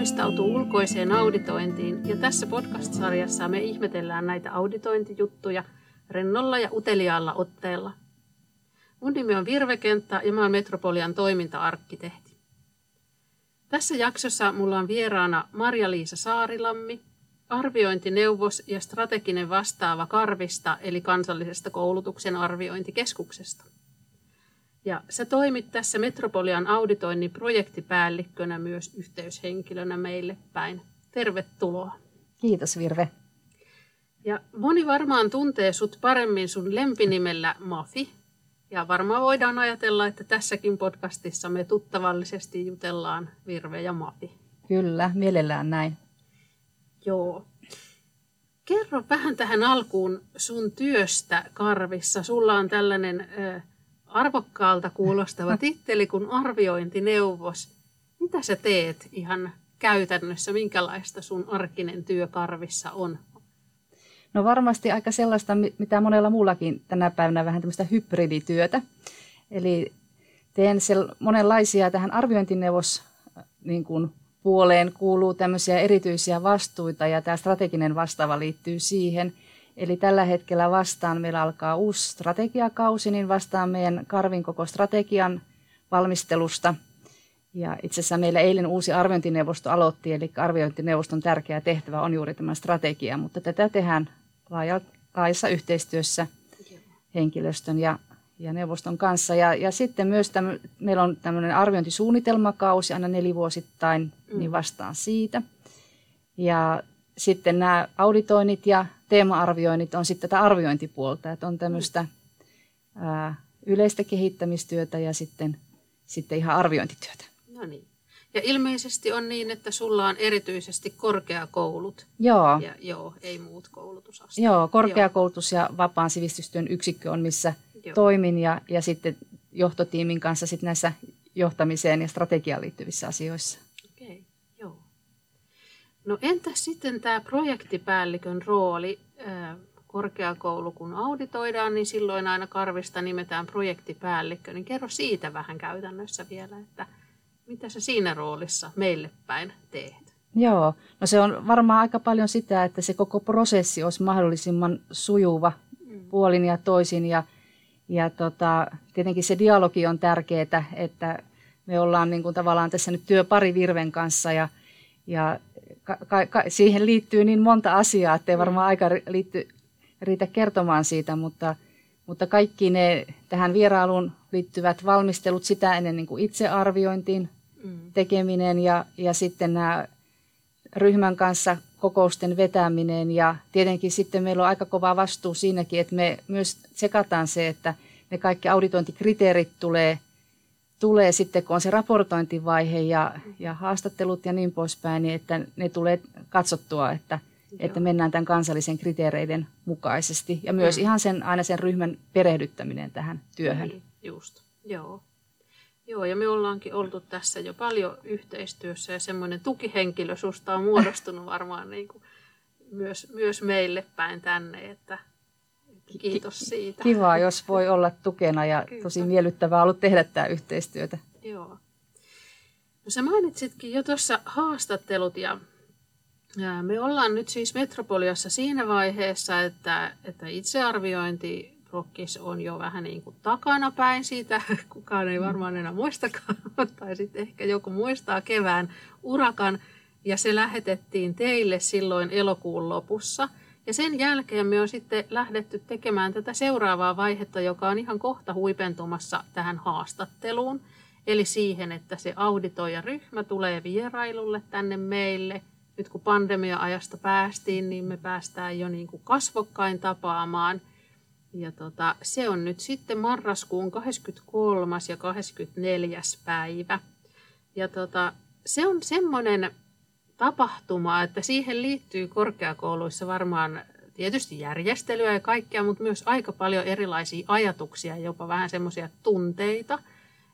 valmistautuu ulkoiseen auditointiin ja tässä podcast-sarjassa me ihmetellään näitä auditointijuttuja rennolla ja uteliaalla otteella. Mun nimi on Virve Kenttä ja mä oon Metropolian toiminta-arkkitehti. Tässä jaksossa mulla on vieraana Marja-Liisa Saarilammi, arviointineuvos ja strateginen vastaava Karvista eli kansallisesta koulutuksen arviointikeskuksesta. Ja sä toimit tässä Metropolian auditoinnin projektipäällikkönä myös yhteyshenkilönä meille päin. Tervetuloa. Kiitos Virve. Ja moni varmaan tuntee sut paremmin sun lempinimellä Mafi. Ja varmaan voidaan ajatella, että tässäkin podcastissa me tuttavallisesti jutellaan Virve ja Mafi. Kyllä, mielellään näin. Joo. Kerro vähän tähän alkuun sun työstä Karvissa. Sulla on tällainen äh, arvokkaalta kuulostava titteli kuin arviointineuvos. Mitä sä teet ihan käytännössä? Minkälaista sun arkinen työ Karvissa on? No varmasti aika sellaista, mitä monella muullakin tänä päivänä vähän tämmöistä hybridityötä. Eli teen monenlaisia tähän arviointineuvos niin kuin puoleen kuuluu tämmöisiä erityisiä vastuita ja tämä strateginen vastaava liittyy siihen. Eli tällä hetkellä vastaan, meillä alkaa uusi strategiakausi, niin vastaan meidän Karvin koko strategian valmistelusta. Ja itse asiassa meillä eilen uusi arviointineuvosto aloitti, eli arviointineuvoston tärkeä tehtävä on juuri tämä strategia, mutta tätä tehdään laajassa yhteistyössä henkilöstön ja ja neuvoston kanssa. Ja, ja sitten myös täm, meillä on tämmöinen arviointisuunnitelmakausi aina nelivuosittain, mm. niin vastaan siitä. Ja sitten nämä auditoinnit ja teema-arvioinnit on sitten tätä arviointipuolta, että on tämmöistä mm. ää, yleistä kehittämistyötä ja sitten, sitten ihan arviointityötä. No niin. Ja ilmeisesti on niin, että sulla on erityisesti korkeakoulut. Joo. Ja joo, ei muut koulutusasteet. Joo, korkeakoulutus ja vapaan sivistystyön yksikkö on, missä Joo. toimin ja, ja sitten johtotiimin kanssa sitten näissä johtamiseen ja strategiaan liittyvissä asioissa. No entä sitten tämä projektipäällikön rooli? Korkeakoulu kun auditoidaan, niin silloin aina karvista nimetään projektipäällikkö. Niin kerro siitä vähän käytännössä vielä, että mitä sä siinä roolissa meille päin teet? Joo, no se on varmaan aika paljon sitä, että se koko prosessi olisi mahdollisimman sujuva mm. puolin ja toisin ja ja tota, tietenkin se dialogi on tärkeää, että me ollaan niin kuin tavallaan tässä nyt työpari Virven kanssa ja, ja ka, ka, siihen liittyy niin monta asiaa, että ei mm. varmaan aika liitty, riitä kertomaan siitä, mutta, mutta kaikki ne tähän vierailuun liittyvät valmistelut sitä ennen niin kuin itsearviointiin mm. tekeminen ja, ja sitten nämä ryhmän kanssa kokousten vetäminen ja tietenkin sitten meillä on aika kova vastuu siinäkin, että me myös sekataan se, että ne kaikki auditointikriteerit tulee, tulee sitten, kun on se raportointivaihe ja, ja haastattelut ja niin poispäin, niin että ne tulee katsottua, että, että mennään tämän kansallisen kriteereiden mukaisesti. Ja myös mm. ihan sen, aina sen ryhmän perehdyttäminen tähän työhön. Niin, just, joo. Joo, ja me ollaankin oltu tässä jo paljon yhteistyössä ja semmoinen tukihenkilö susta on muodostunut varmaan niin kuin myös, myös meille päin tänne, että kiitos siitä. Kiva, jos voi olla tukena ja Kyllä. tosi miellyttävää ollut tehdä tämä yhteistyötä. Joo. No sä mainitsitkin jo tuossa haastattelut ja me ollaan nyt siis Metropoliassa siinä vaiheessa, että, että itsearviointi rockis on jo vähän niin kuin takana päin siitä. Kukaan ei varmaan enää muistakaan, tai sitten ehkä joku muistaa kevään urakan. Ja se lähetettiin teille silloin elokuun lopussa. Ja sen jälkeen me on sitten lähdetty tekemään tätä seuraavaa vaihetta, joka on ihan kohta huipentumassa tähän haastatteluun. Eli siihen, että se auditoijaryhmä tulee vierailulle tänne meille. Nyt kun pandemia-ajasta päästiin, niin me päästään jo niin kuin kasvokkain tapaamaan – ja tota, se on nyt sitten marraskuun 23. ja 24. päivä. Ja tota, se on semmoinen tapahtuma, että siihen liittyy korkeakouluissa varmaan tietysti järjestelyä ja kaikkea, mutta myös aika paljon erilaisia ajatuksia, jopa vähän semmoisia tunteita.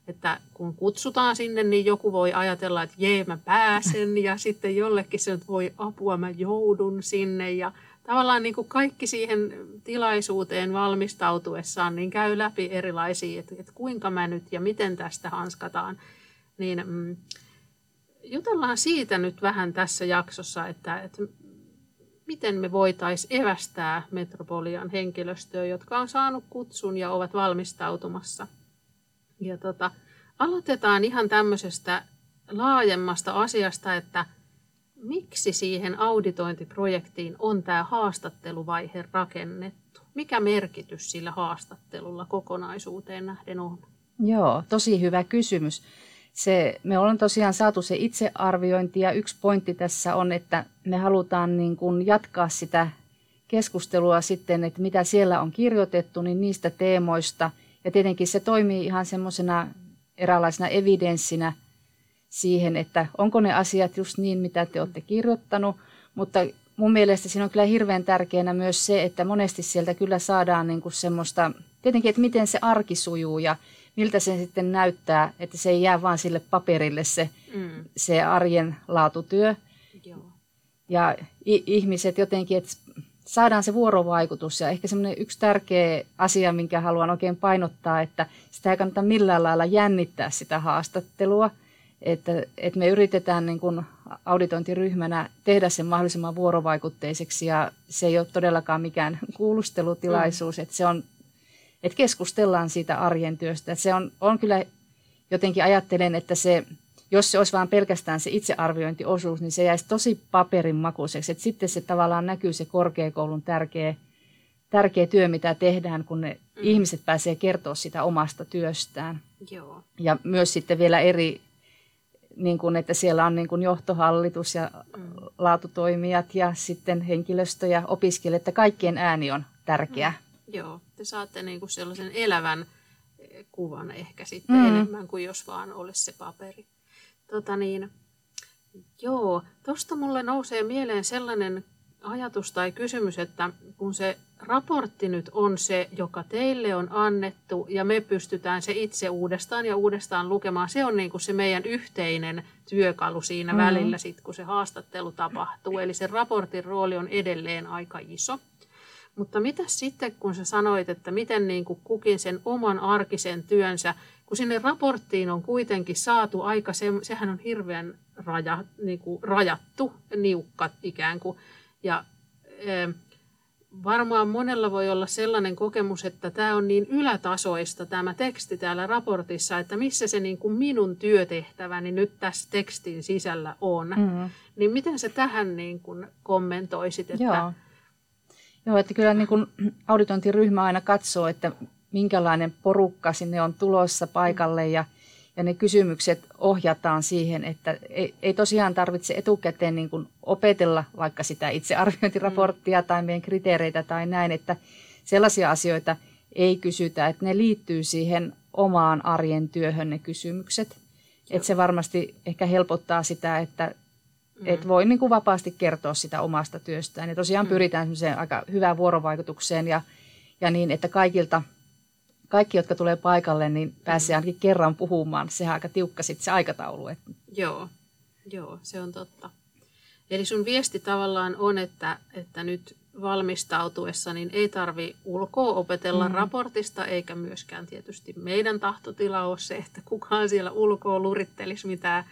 Että kun kutsutaan sinne, niin joku voi ajatella, että jee, mä pääsen, ja sitten jollekin se voi apua, mä joudun sinne, ja tavallaan niin kuin kaikki siihen tilaisuuteen valmistautuessaan niin käy läpi erilaisia, että, että kuinka mä nyt ja miten tästä hanskataan. Niin, mm, jutellaan siitä nyt vähän tässä jaksossa, että, että miten me voitaisiin evästää Metropolian henkilöstöä, jotka on saanut kutsun ja ovat valmistautumassa. Ja tota, aloitetaan ihan tämmöisestä laajemmasta asiasta, että miksi siihen auditointiprojektiin on tämä haastatteluvaihe rakennettu? Mikä merkitys sillä haastattelulla kokonaisuuteen nähden on? Joo, tosi hyvä kysymys. Se, me ollaan tosiaan saatu se itsearviointi ja yksi pointti tässä on, että me halutaan niin kuin jatkaa sitä keskustelua sitten, että mitä siellä on kirjoitettu, niin niistä teemoista. Ja tietenkin se toimii ihan semmoisena eräänlaisena evidenssinä siihen, että onko ne asiat just niin, mitä te olette kirjoittanut. Mutta mun mielestä siinä on kyllä hirveän tärkeänä myös se, että monesti sieltä kyllä saadaan niin kuin semmoista, tietenkin, että miten se arki sujuu ja miltä se sitten näyttää, että se ei jää vaan sille paperille se, mm. se arjen laatutyö. Joo. Ja ihmiset jotenkin, että saadaan se vuorovaikutus. Ja ehkä semmoinen yksi tärkeä asia, minkä haluan oikein painottaa, että sitä ei kannata millään lailla jännittää sitä haastattelua. Että, että me yritetään niin kuin auditointiryhmänä tehdä sen mahdollisimman vuorovaikutteiseksi ja se ei ole todellakaan mikään kuulustelutilaisuus, mm. että se on että keskustellaan siitä arjen työstä. Että se on, on kyllä, jotenkin ajattelen, että se, jos se olisi vain pelkästään se itsearviointiosuus, niin se jäisi tosi paperin makuiseksi. Että sitten se tavallaan näkyy se korkeakoulun tärkeä, tärkeä työ, mitä tehdään, kun ne mm. ihmiset pääsee kertoa sitä omasta työstään. Joo. Ja myös sitten vielä eri, niin kuin, että siellä on niin kuin johtohallitus ja mm. laatutoimijat ja sitten henkilöstö ja opiskelijat, että kaikkien ääni on tärkeä. Mm. Joo, te saatte niinku sellaisen elävän eh, kuvan ehkä sitten mm. enemmän kuin jos vaan olisi se paperi. Tota niin, joo, tuosta mulle nousee mieleen sellainen ajatus tai kysymys, että kun se raportti nyt on se, joka teille on annettu ja me pystytään se itse uudestaan ja uudestaan lukemaan, se on niin kuin se meidän yhteinen työkalu siinä mm. välillä, sit, kun se haastattelu tapahtuu. Eli se raportin rooli on edelleen aika iso. Mutta mitä sitten, kun sä sanoit, että miten niin kuin kukin sen oman arkisen työnsä, kun sinne raporttiin on kuitenkin saatu aika, se, sehän on hirveän raja, niin kuin rajattu, niukka ikään kuin. Ja e, varmaan monella voi olla sellainen kokemus, että tämä on niin ylätasoista tämä teksti täällä raportissa, että missä se niin kuin minun työtehtäväni nyt tässä tekstin sisällä on. Mm. Niin miten sä tähän niin kuin kommentoisit, että Joo Joo, että kyllä niin kuin auditointiryhmä aina katsoo, että minkälainen porukka sinne on tulossa paikalle ja, ja ne kysymykset ohjataan siihen, että ei, ei tosiaan tarvitse etukäteen niin kuin opetella vaikka sitä itsearviointiraporttia mm. tai meidän kriteereitä tai näin, että sellaisia asioita ei kysytä, että ne liittyy siihen omaan arjen työhön ne kysymykset. Että se varmasti ehkä helpottaa sitä, että Mm. Että voi niin kuin vapaasti kertoa sitä omasta työstään. Ja tosiaan mm. pyritään aika hyvään vuorovaikutukseen ja, ja niin, että kaikilta, kaikki, jotka tulee paikalle, niin pääsee mm. ainakin kerran puhumaan. Sehän aika tiukka sitten se aikataulu. Että. Joo, joo, se on totta. Eli sun viesti tavallaan on, että, että nyt valmistautuessa niin ei tarvi ulkoa opetella mm. raportista, eikä myöskään tietysti meidän tahtotila ole se, että kukaan siellä ulkoa lurittelisi mitään,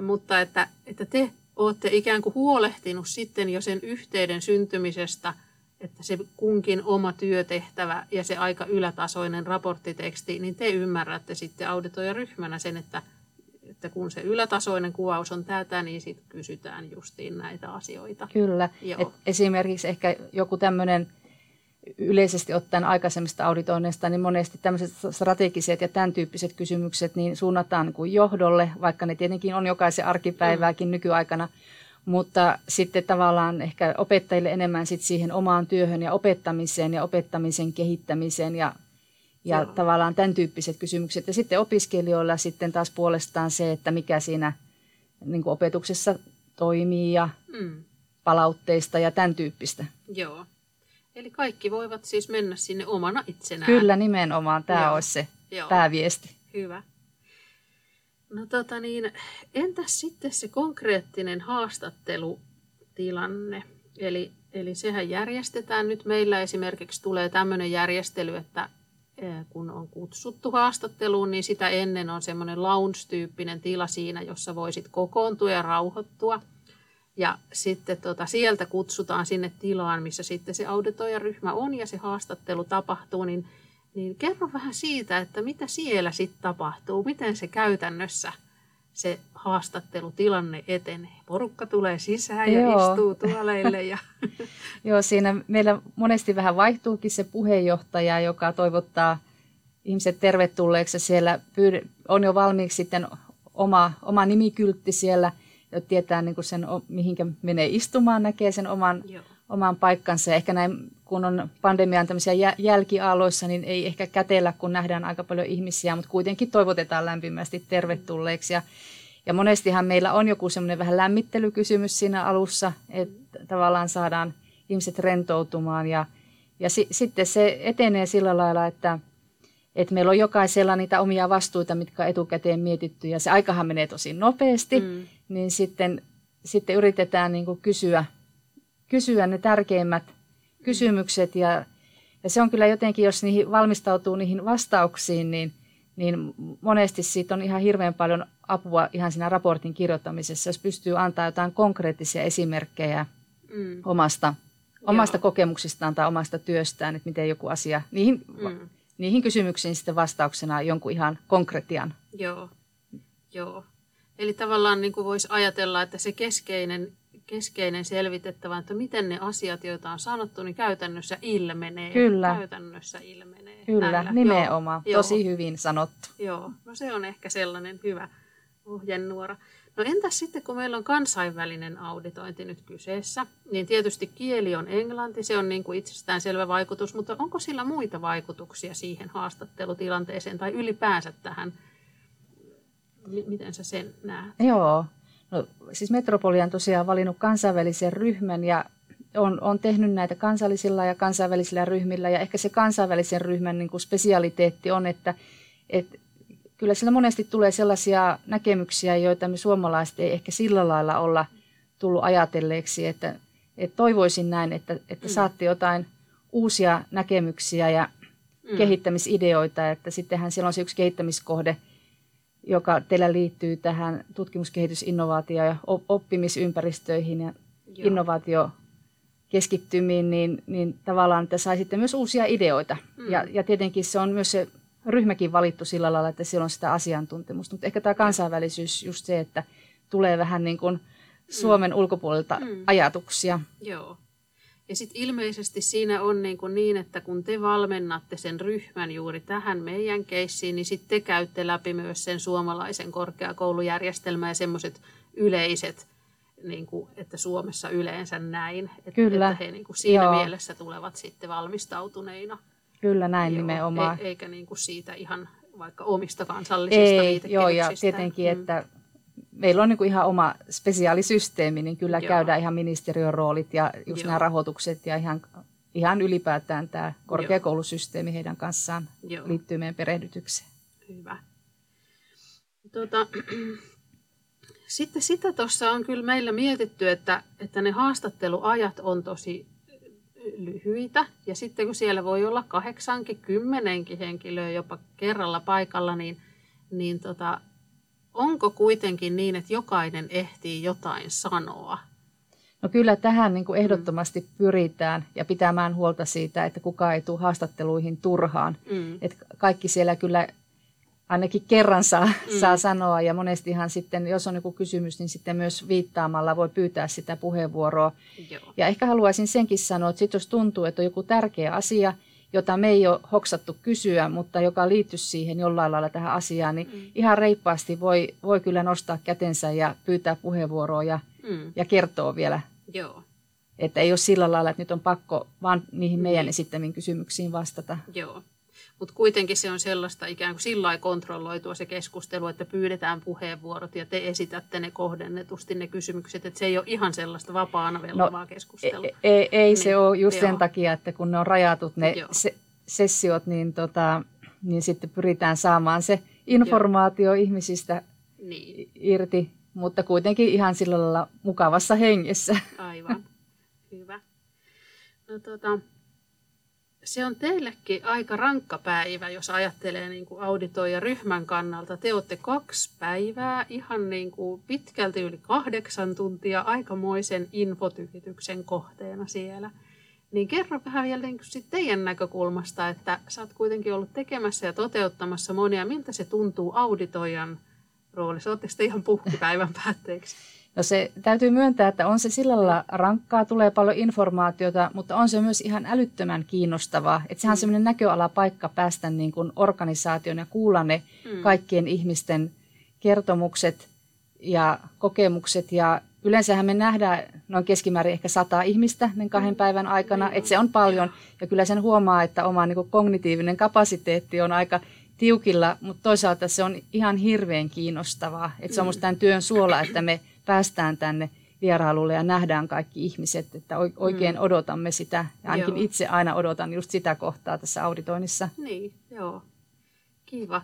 mutta että, että te olette ikään kuin huolehtinut sitten jo sen yhteyden syntymisestä, että se kunkin oma työtehtävä ja se aika ylätasoinen raporttiteksti, niin te ymmärrätte sitten auditoijaryhmänä sen, että, että kun se ylätasoinen kuvaus on tätä, niin sitten kysytään justiin näitä asioita. Kyllä. Et esimerkiksi ehkä joku tämmöinen yleisesti ottaen aikaisemmista auditoinneista, niin monesti tämmöiset strategiset ja tämän tyyppiset kysymykset niin suunnataan niin kuin johdolle, vaikka ne tietenkin on jokaisen arkipäivääkin mm. nykyaikana, mutta sitten tavallaan ehkä opettajille enemmän sit siihen omaan työhön ja opettamiseen ja opettamisen kehittämiseen ja, ja tavallaan tämän tyyppiset kysymykset. Ja sitten opiskelijoilla sitten taas puolestaan se, että mikä siinä niin kuin opetuksessa toimii ja mm. palautteista ja tämän tyyppistä. Joo. Eli kaikki voivat siis mennä sinne omana itsenään. Kyllä, nimenomaan. Tämä Joo. olisi se Joo. pääviesti. Hyvä. No tota niin, entäs sitten se konkreettinen haastattelutilanne? Eli, eli sehän järjestetään nyt. Meillä esimerkiksi tulee tämmöinen järjestely, että, kun on kutsuttu haastatteluun, niin sitä ennen on semmoinen lounge-tyyppinen tila siinä, jossa voisit kokoontua ja rauhoittua. Ja sitten tota, sieltä kutsutaan sinne tilaan, missä sitten se auditoijaryhmä on ja se haastattelu tapahtuu, niin, niin kerro vähän siitä, että mitä siellä sitten tapahtuu, miten se käytännössä se haastattelutilanne etenee. Porukka tulee sisään ja Joo. istuu tuoleille. Ja... Joo, siinä meillä monesti vähän vaihtuukin se puheenjohtaja, joka toivottaa ihmiset tervetulleeksi. Siellä on jo valmiiksi sitten oma, oma nimikyltti siellä, jo tietää niin kuin sen, mihinkä menee istumaan, näkee sen oman, oman paikkansa. Ja ehkä näin, kun on pandemian tämmöisiä jälkiaaloissa, niin ei ehkä kätellä, kun nähdään aika paljon ihmisiä, mutta kuitenkin toivotetaan lämpimästi tervetulleeksi. Ja, ja monestihan meillä on joku semmoinen vähän lämmittelykysymys siinä alussa, että tavallaan saadaan ihmiset rentoutumaan ja, ja si, sitten se etenee sillä lailla, että että meillä on jokaisella niitä omia vastuita, mitkä on etukäteen mietitty ja se aikahan menee tosi nopeasti, mm. niin sitten, sitten yritetään niin kuin kysyä, kysyä ne tärkeimmät kysymykset ja, ja se on kyllä jotenkin, jos niihin valmistautuu niihin vastauksiin, niin, niin monesti siitä on ihan hirveän paljon apua ihan siinä raportin kirjoittamisessa, jos pystyy antaa jotain konkreettisia esimerkkejä mm. omasta, omasta kokemuksistaan tai omasta työstään, että miten joku asia, niihin mm niihin kysymyksiin sitten vastauksena jonkun ihan konkretian. Joo, joo. Eli tavallaan niin kuin voisi ajatella, että se keskeinen, keskeinen selvitettävä, että miten ne asiat, joita on sanottu, niin käytännössä ilmenee. Kyllä. Käytännössä ilmenee. Kyllä, näillä. nimenomaan. Joo, Tosi hyvin sanottu. Joo, no se on ehkä sellainen hyvä ohjenuora. No entäs sitten, kun meillä on kansainvälinen auditointi nyt kyseessä, niin tietysti kieli on englanti, se on niin kuin selvä vaikutus, mutta onko sillä muita vaikutuksia siihen haastattelutilanteeseen tai ylipäänsä tähän? Miten sä sen näet? Joo, no, siis Metropolia on tosiaan valinnut kansainvälisen ryhmän ja on, on tehnyt näitä kansallisilla ja kansainvälisillä ryhmillä ja ehkä se kansainvälisen ryhmän niin kuin spesialiteetti on, että, että kyllä sillä monesti tulee sellaisia näkemyksiä, joita me suomalaiset ei ehkä sillä lailla olla tullut ajatelleeksi, että, että toivoisin näin, että, että mm. saatte jotain uusia näkemyksiä ja mm. kehittämisideoita, että sittenhän siellä on se yksi kehittämiskohde, joka teillä liittyy tähän tutkimuskehitys, innovaatio- ja oppimisympäristöihin ja Joo. innovaatiokeskittymiin, niin, niin tavallaan, että saisitte myös uusia ideoita. Mm. Ja, ja tietenkin se on myös se ryhmäkin valittu sillä lailla, että siellä on sitä asiantuntemusta. Mutta ehkä tämä kansainvälisyys, just se, että tulee vähän niin kuin Suomen mm. ulkopuolelta mm. ajatuksia. Joo. Ja sitten ilmeisesti siinä on niin, kuin niin, että kun te valmennatte sen ryhmän juuri tähän meidän keissiin, niin sitten te käytte läpi myös sen suomalaisen korkeakoulujärjestelmän ja semmoiset yleiset, niin kuin, että Suomessa yleensä näin. Että, Kyllä. että he niin kuin siinä Joo. mielessä tulevat sitten valmistautuneina Kyllä näin joo, nimenomaan. E- eikä niin kuin siitä ihan vaikka omista kansallisista Ei, joo, ja tietenkin, mm. että meillä on niin kuin ihan oma spesiaalisysteemi, niin kyllä joo. käydään ihan ministeriön roolit ja just joo. nämä rahoitukset ja ihan, ihan ylipäätään tämä korkeakoulusysteemi heidän kanssaan joo. liittyy meidän perehdytykseen. Hyvä. Tuota, sitten sitä tuossa on kyllä meillä mietitty, että, että ne haastatteluajat on tosi lyhyitä. Ja sitten kun siellä voi olla kahdeksankin, kymmenenkin henkilöä jopa kerralla paikalla, niin, niin tota, onko kuitenkin niin, että jokainen ehtii jotain sanoa? No kyllä tähän niin kuin ehdottomasti pyritään ja pitämään huolta siitä, että kukaan ei tule haastatteluihin turhaan. Mm. Että kaikki siellä kyllä ainakin kerran saa, mm. saa sanoa ja monestihan sitten, jos on joku kysymys, niin sitten myös viittaamalla voi pyytää sitä puheenvuoroa. Joo. Ja ehkä haluaisin senkin sanoa, että sit jos tuntuu, että on joku tärkeä asia, jota me ei ole hoksattu kysyä, mutta joka liittyy siihen jollain lailla tähän asiaan, niin mm. ihan reippaasti voi, voi kyllä nostaa kätensä ja pyytää puheenvuoroa ja, mm. ja kertoa vielä. Joo. Että ei ole sillä lailla, että nyt on pakko vaan niihin meidän mm. esittämiin kysymyksiin vastata. Joo. Mutta kuitenkin se on sellaista ikään kuin sillä kontrolloitua se keskustelu, että pyydetään puheenvuorot ja te esitätte ne kohdennetusti ne kysymykset. Että se ei ole ihan sellaista vapaana vellovaa no, keskustelua. Ei, ei, ei niin, se ole just joo. sen takia, että kun ne on rajatut ne se, sessiot, niin, tota, niin sitten pyritään saamaan se informaatio joo. ihmisistä niin. irti, mutta kuitenkin ihan sillä lailla mukavassa hengessä. Aivan, hyvä. No, tota, se on teillekin aika rankka päivä, jos ajattelee niin kuin auditoija ryhmän kannalta. Te olette kaksi päivää, ihan niin kuin pitkälti yli kahdeksan tuntia aikamoisen infotyhityksen kohteena siellä. Niin kerro vähän vielä niin kuin teidän näkökulmasta, että sä oot kuitenkin ollut tekemässä ja toteuttamassa monia. Miltä se tuntuu auditoijan roolissa? Oletteko te ihan puhkipäivän päätteeksi? No se täytyy myöntää, että on se sillä lailla rankkaa, tulee paljon informaatiota, mutta on se myös ihan älyttömän kiinnostavaa. Että sehän on mm. semmoinen näköalapaikka päästä niin kuin organisaation ja kuulla ne mm. kaikkien ihmisten kertomukset ja kokemukset. Ja yleensähän me nähdään noin keskimäärin ehkä sata ihmistä ne kahden mm. päivän aikana, että se on paljon. Ja kyllä sen huomaa, että oma niin kuin kognitiivinen kapasiteetti on aika tiukilla, mutta toisaalta se on ihan hirveän kiinnostavaa. Että se on musta tämän työn suola, että me päästään tänne vierailulle ja nähdään kaikki ihmiset, että oikein mm. odotamme sitä. Ja ainakin joo. itse aina odotan just sitä kohtaa tässä auditoinnissa. Niin, joo. Kiva.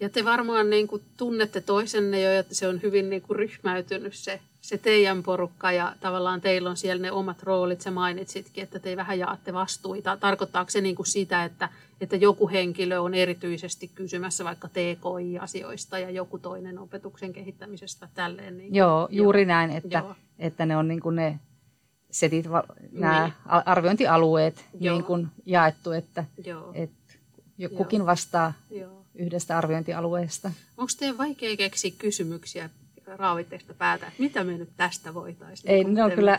Ja te varmaan niin kuin tunnette toisenne jo, että se on hyvin niin kuin ryhmäytynyt se se teidän porukka ja tavallaan teillä on siellä ne omat roolit, sä mainitsitkin, että te vähän jaatte vastuita. Tarkoittaako se niin kuin sitä, että, että joku henkilö on erityisesti kysymässä vaikka TKI-asioista ja joku toinen opetuksen kehittämisestä tälleen? Niin Joo, juuri joo. näin, että, joo. että ne on niin kuin ne setit, nämä niin. arviointialueet niin kuin jaettu, että, joo. että kukin vastaa joo. yhdestä arviointialueesta. Onko teidän vaikea keksiä kysymyksiä raavitteista päätä, että mitä me nyt tästä voitaisiin? Ei, ne on kyllä,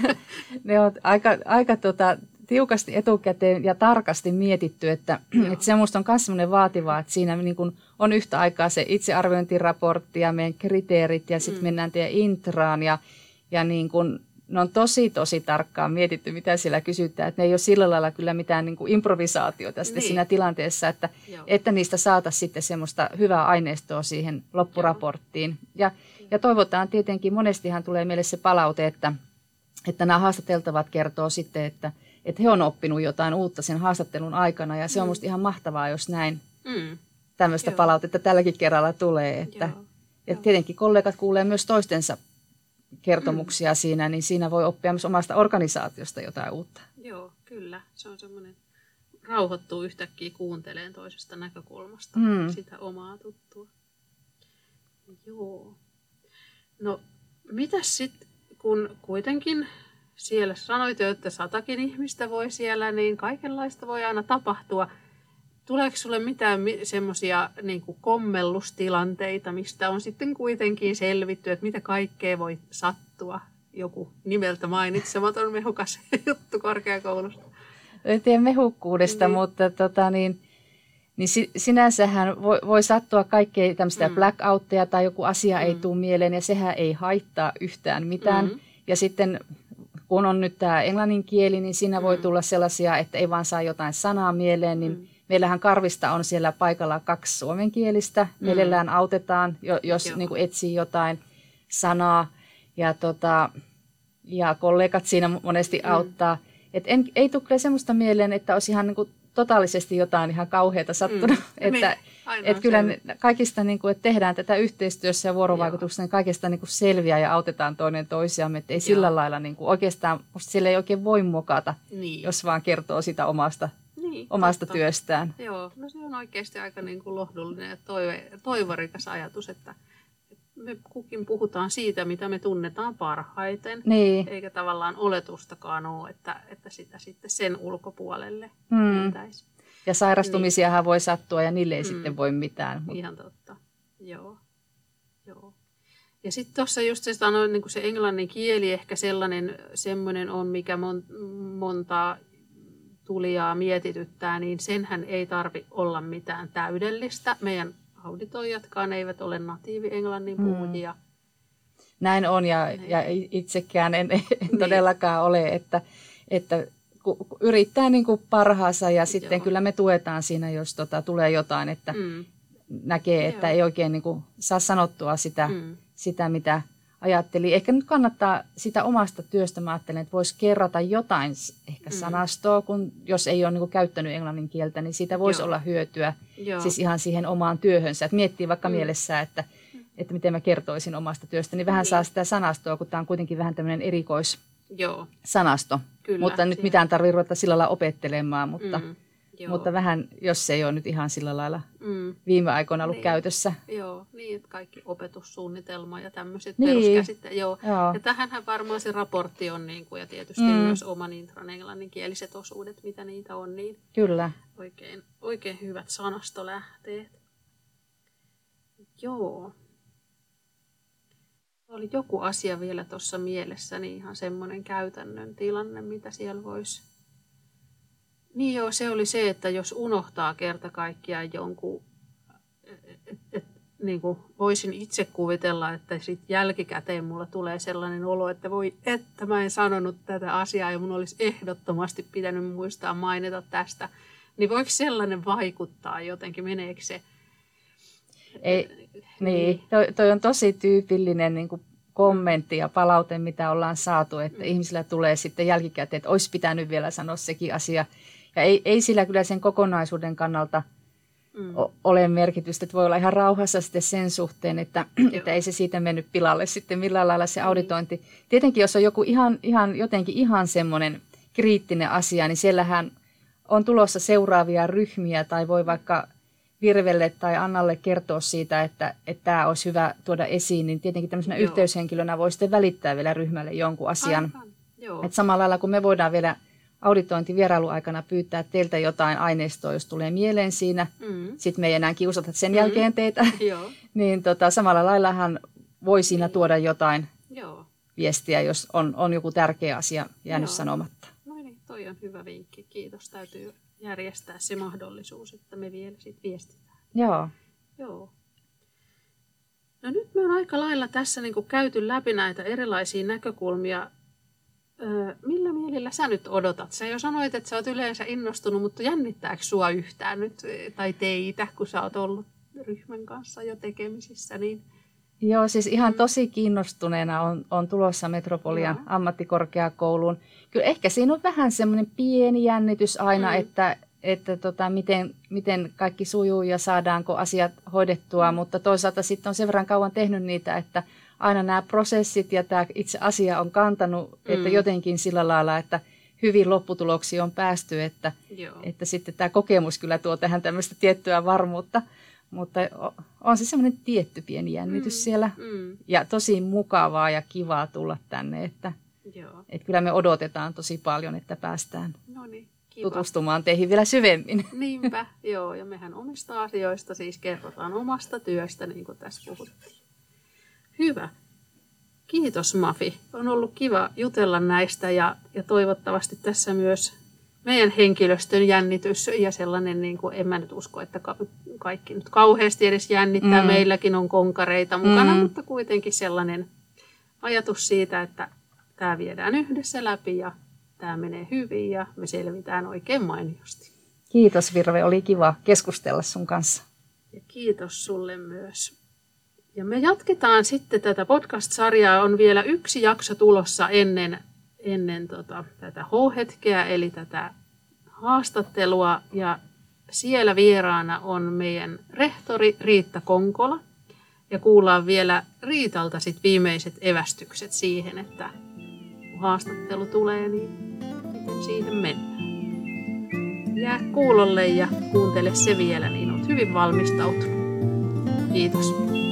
ne on aika, aika tota, tiukasti etukäteen ja tarkasti mietitty, että, että semmoista on myös semmoinen vaativaa, että siinä niin kuin on yhtä aikaa se itsearviointiraportti ja meidän kriteerit ja sitten mm. mennään teidän intraan ja, ja niin kuin ne on tosi, tosi tarkkaan mietitty, mitä siellä kysytään. Että ne ei ole sillä lailla kyllä mitään niin kuin improvisaatiota niin. siinä tilanteessa, että, että niistä saataisiin sitten semmoista hyvää aineistoa siihen loppuraporttiin. Ja, ja toivotaan tietenkin, monestihan tulee meille se palaute, että, että nämä haastateltavat kertoo sitten, että, että he on oppinut jotain uutta sen haastattelun aikana. Ja se on mm. musta ihan mahtavaa, jos näin mm. tämmöistä Joo. palautetta tälläkin kerralla tulee. Että, Joo. että tietenkin kollegat kuulee myös toistensa kertomuksia mm. siinä, niin siinä voi oppia myös omasta organisaatiosta jotain uutta. Joo, kyllä. Se on semmoinen, rauhoittuu yhtäkkiä kuunteleen toisesta näkökulmasta mm. sitä omaa tuttua. Joo. No, mitäs sitten, kun kuitenkin siellä sanoit jo, että satakin ihmistä voi siellä, niin kaikenlaista voi aina tapahtua – Tuleeko sinulle mitään semmoisia niin kommellustilanteita, mistä on sitten kuitenkin selvitty, että mitä kaikkea voi sattua? Joku nimeltä mainitsematon mehukas juttu korkeakoulusta. En tiedä mehukkuudesta, niin. mutta tota, niin, niin sinänsähän voi, voi sattua kaikkea tämmöistä mm. blackoutteja tai joku asia mm. ei tule mieleen ja sehän ei haittaa yhtään mitään. Mm. Ja sitten kun on nyt tämä englannin kieli, niin siinä mm. voi tulla sellaisia, että ei vaan saa jotain sanaa mieleen, niin mm Meillähän Karvista on siellä paikalla kaksi suomenkielistä. Mm. Mielellään autetaan, jos niin kuin etsii jotain sanaa. Ja, tota, ja kollegat siinä monesti mm. auttaa. Et en, ei tule semmoista mieleen, että olisi ihan niin kuin totaalisesti jotain ihan kauheata sattunut. Mm. että, et kyllä ne, kaikista, niin kuin, että tehdään tätä yhteistyössä ja vuorovaikutuksessa, niin kaikista niin kuin selviää ja autetaan toinen toisiamme. Että ei Joo. sillä lailla niin kuin, oikeastaan, sillä ei oikein voi mokata, niin. jos vaan kertoo sitä omasta niin, omasta totta. työstään. Joo, no se on oikeasti aika niin kuin lohdullinen ja toive, toivorikas ajatus, että me kukin puhutaan siitä, mitä me tunnetaan parhaiten, niin. eikä tavallaan oletustakaan ole, että, että sitä sitten sen ulkopuolelle mm. Ja sairastumisiahan niin. voi sattua ja niille ei mm. sitten voi mitään. Mutta... Ihan totta, joo. joo. Ja sitten tuossa just se sanoin, niin se englannin kieli ehkä sellainen, semmoinen on, mikä mon, montaa tulijaa mietityttää, niin senhän ei tarvi olla mitään täydellistä. Meidän auditoijatkaan eivät ole natiivi englannin mm. puhujia. Mm. Näin on ja, ja itsekään en, en niin. todellakaan ole, että, että yrittää niin kuin parhaansa ja sitten Joo. kyllä me tuetaan siinä, jos tota, tulee jotain, että mm. näkee, että Joo. ei oikein niin kuin saa sanottua sitä, mm. sitä mitä ajattelin, ehkä nyt kannattaa sitä omasta työstä, mä ajattelen, että voisi kerrata jotain ehkä mm. sanastoa, kun jos ei ole niin kuin käyttänyt englannin kieltä, niin siitä voisi Joo. olla hyötyä Joo. siis ihan siihen omaan työhönsä. Että miettii vaikka mm. mielessä, että, että miten mä kertoisin omasta työstä, niin vähän niin. saa sitä sanastoa, kun tämä on kuitenkin vähän tämmöinen erikois, Joo, sanasto. kyllä. mutta nyt mitään tarvitse ruveta sillä lailla opettelemaan, mutta, Mm, joo. mutta vähän, jos se ei ole nyt ihan sillä lailla mm, viime aikoina ollut Niin. käytössä. joo, niin, että kaikki opetussuunnitelma ja tämmöiset Niin. peruskäsitteet. Joo. Joo, Ja tähänhän varmaan se raportti on, niin kuin, ja tietysti Mm. myös oman intran englanninkieliset osuudet, mitä niitä on, niin kyllä. oikein, oikein hyvät sanastolähteet. Joo. Oli joku asia vielä tuossa mielessäni, ihan semmoinen käytännön tilanne, mitä siellä voisi... Niin joo, se oli se, että jos unohtaa kerta kaikkiaan jonkun, et, et, niin kuin voisin itse kuvitella, että sit jälkikäteen mulla tulee sellainen olo, että voi, että mä en sanonut tätä asiaa ja mun olisi ehdottomasti pitänyt muistaa mainita tästä, niin voiko sellainen vaikuttaa jotenkin, meneekö se? Ei, niin, toi, toi on tosi tyypillinen niin kuin kommentti ja palaute, mitä ollaan saatu, että Mm. ihmisillä tulee sitten jälkikäteen, että olisi pitänyt vielä sanoa sekin asia. Ja ei, ei sillä kyllä sen kokonaisuuden kannalta Mm. ole merkitystä, että voi olla ihan rauhassa sitten sen suhteen, että, että ei se siitä mennyt pilalle sitten millään lailla se Niin. auditointi. Tietenkin jos on joku ihan, ihan jotenkin ihan semmoinen kriittinen asia, niin siellähän on tulossa seuraavia ryhmiä tai voi vaikka Virvelle tai Annalle kertoa siitä, että, että tämä olisi hyvä tuoda esiin, niin tietenkin tämmöisenä Joo. yhteyshenkilönä voi sitten välittää vielä ryhmälle jonkun asian. Aivan, joo. Et samalla lailla kun me voidaan vielä auditointivierailuaikana pyytää teiltä jotain aineistoa, jos tulee mieleen siinä, Mm. sitten me ei enää kiusata sen Mm. jälkeen teitä, Joo, niin tota, samalla laillahan voi siinä tuoda jotain joo. viestiä, jos on, on joku tärkeä asia jäänyt Joo. sanomatta. No niin, toi on hyvä vinkki. Kiitos. Täytyy järjestää se mahdollisuus, että me vielä sit viestitään. Joo. Joo. No nyt me on aika lailla tässä niin käyty läpi näitä erilaisia näkökulmia. Öö, millä mielillä sä nyt odotat? Sä jo sanoit, että sä oot yleensä innostunut, mutta jännittääkö sua yhtään nyt, tai teitä, kun sä oot ollut ryhmän kanssa jo tekemisissä, niin Joo, siis ihan tosi kiinnostuneena on, on tulossa Metropolian Joo. ammattikorkeakouluun. Kyllä ehkä siinä on vähän semmoinen pieni jännitys aina, Mm. mm. että, että tota, miten, miten kaikki sujuu ja saadaanko asiat hoidettua, Mm. mutta toisaalta sitten on sen verran kauan tehnyt niitä, että aina nämä prosessit ja tämä itse asia on kantanut, mm. että jotenkin sillä lailla, että hyvin lopputuloksiin on päästy, että, joo. että sitten tämä kokemus kyllä tuo tähän tämmöistä tiettyä varmuutta, mutta on se semmoinen tietty pieni jännitys Mm. siellä Mm, ja tosi mukavaa ja kivaa tulla tänne, että, joo. että kyllä me odotetaan tosi paljon, että päästään No niin, kiva. tutustumaan teihin vielä syvemmin. Niinpä, joo. Ja mehän omista asioista siis kerrotaan omasta työstä, niin kuin tässä puhuttiin. Hyvä. Kiitos Mafi. On ollut kiva jutella näistä ja, ja toivottavasti tässä myös meidän henkilöstön jännitys ja sellainen, niin kuin, en mä nyt usko, että ka- kaikki nyt kauheasti edes jännittää. Mm. Meilläkin on konkareita mukana, mm. mutta kuitenkin sellainen ajatus siitä, että tämä viedään yhdessä läpi ja tämä menee hyvin ja me selvitään oikein mainiosti. Kiitos Virve, oli kiva keskustella sun kanssa. Ja kiitos sulle myös. Ja me jatketaan sitten tätä podcast-sarjaa. On vielä yksi jakso tulossa ennen, ennen tota, tätä H-hetkeä, eli tätä haastattelua. Ja siellä vieraana on meidän rehtori Riitta Konkola. Ja kuullaan vielä Riitalta sit viimeiset evästykset siihen, että kun haastattelu tulee, niin miten siihen mennään. Jää kuulolle ja kuuntele se vielä, niin olet hyvin valmistautunut. Kiitos.